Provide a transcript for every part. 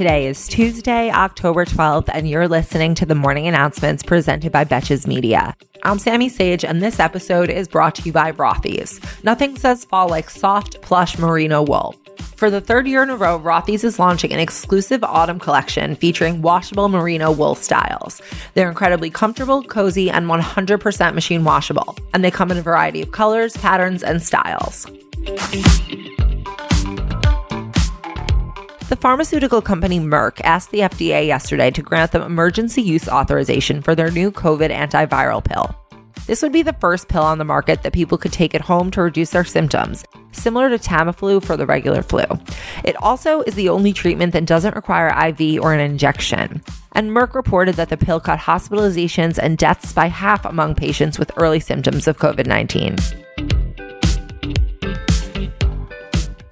Today is Tuesday, October 12th, and you're listening to the morning announcements presented by Betches Media. I'm Sammy Sage, and this episode is brought to you by Rothy's. Nothing says fall like soft, plush merino wool. For the third year in a row, Rothy's is launching an exclusive autumn collection featuring washable merino wool styles. They're incredibly comfortable, cozy, and 100% machine washable, and they come in a variety of colors, patterns, and styles. The pharmaceutical company Merck asked the FDA yesterday to grant them emergency use authorization for their new COVID antiviral pill. This would be the first pill on the market that people could take at home to reduce their symptoms, similar to Tamiflu for the regular flu. It also is the only treatment that doesn't require IV or an injection. And Merck reported that the pill cut hospitalizations and deaths by half among patients with early symptoms of COVID 19.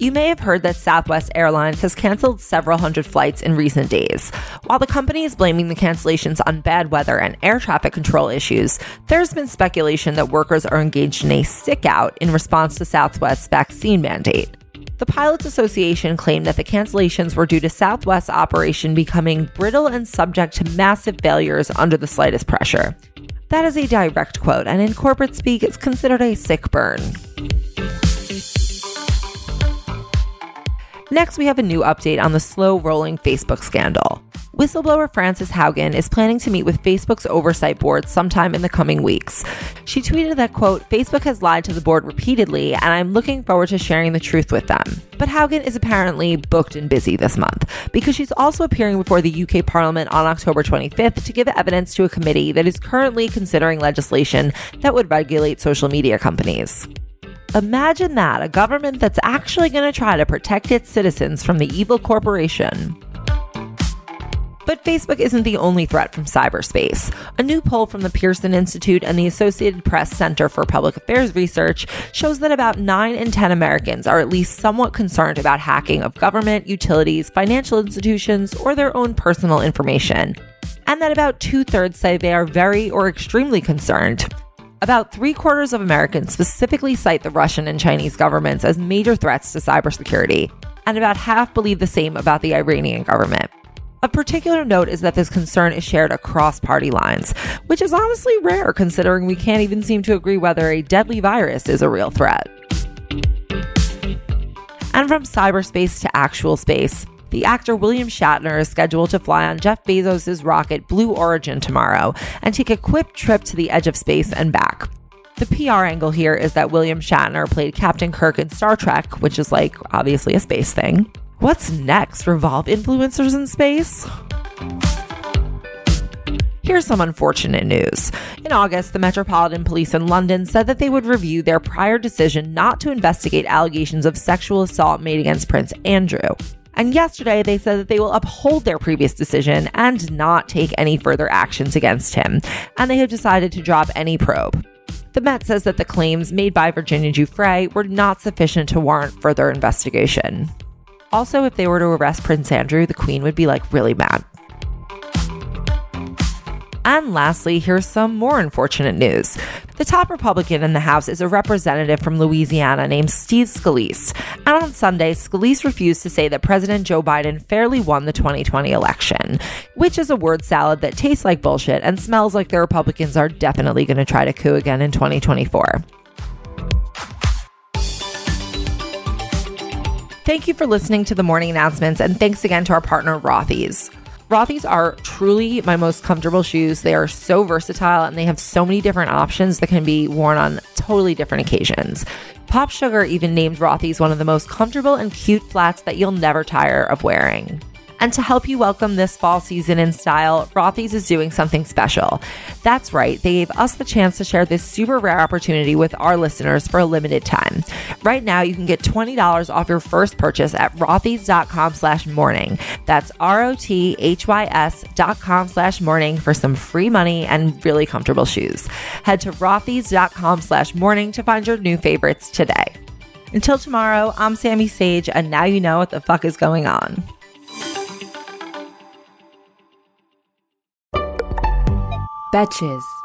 You may have heard that Southwest Airlines has canceled several hundred flights in recent days. While the company is blaming the cancellations on bad weather and air traffic control issues, there's been speculation that workers are engaged in a sick out in response to Southwest's vaccine mandate. The Pilots Association claimed that the cancellations were due to Southwest's operation becoming brittle and subject to massive failures under the slightest pressure. That is a direct quote, and in corporate speak, it's considered a sick burn. Next, we have a new update on the slow rolling Facebook scandal. Whistleblower Frances Haugen is planning to meet with Facebook's oversight board sometime in the coming weeks. She tweeted that, quote, Facebook has lied to the board repeatedly, and I'm looking forward to sharing the truth with them. But Haugen is apparently booked and busy this month because she's also appearing before the UK Parliament on October 25th to give evidence to a committee that is currently considering legislation that would regulate social media companies. Imagine that a government that's actually going to try to protect its citizens from the evil corporation. But Facebook isn't the only threat from cyberspace. A new poll from the Pearson Institute and the Associated Press Center for Public Affairs Research shows that about 9 in 10 Americans are at least somewhat concerned about hacking of government, utilities, financial institutions, or their own personal information. And that about two thirds say they are very or extremely concerned. About three quarters of Americans specifically cite the Russian and Chinese governments as major threats to cybersecurity, and about half believe the same about the Iranian government. Of particular note is that this concern is shared across party lines, which is honestly rare considering we can't even seem to agree whether a deadly virus is a real threat. And from cyberspace to actual space, the actor William Shatner is scheduled to fly on Jeff Bezos' rocket Blue Origin tomorrow and take a quick trip to the edge of space and back. The PR angle here is that William Shatner played Captain Kirk in Star Trek, which is like obviously a space thing. What's next? Revolve influencers in space? Here's some unfortunate news. In August, the Metropolitan Police in London said that they would review their prior decision not to investigate allegations of sexual assault made against Prince Andrew. And yesterday, they said that they will uphold their previous decision and not take any further actions against him. And they have decided to drop any probe. The Met says that the claims made by Virginia Giuffre were not sufficient to warrant further investigation. Also, if they were to arrest Prince Andrew, the Queen would be like really mad. And lastly, here's some more unfortunate news. The top Republican in the House is a representative from Louisiana named Steve Scalise. And on Sunday, Scalise refused to say that President Joe Biden fairly won the 2020 election, which is a word salad that tastes like bullshit and smells like the Republicans are definitely going to try to coup again in 2024. Thank you for listening to the morning announcements, and thanks again to our partner, Rothy's. Rothy's are truly my most comfortable shoes. They are so versatile and they have so many different options that can be worn on totally different occasions. Pop Sugar even named Rothy's one of the most comfortable and cute flats that you'll never tire of wearing. And to help you welcome this fall season in style, Rothy's is doing something special. That's right, they gave us the chance to share this super rare opportunity with our listeners for a limited time. Right now, you can get $20 off your first purchase at rothys.com slash morning. That's R-O-T-H-Y-S dot com slash morning for some free money and really comfortable shoes. Head to rothys.com slash morning to find your new favorites today. Until tomorrow, I'm Sammy Sage, and now you know what the fuck is going on. Betches.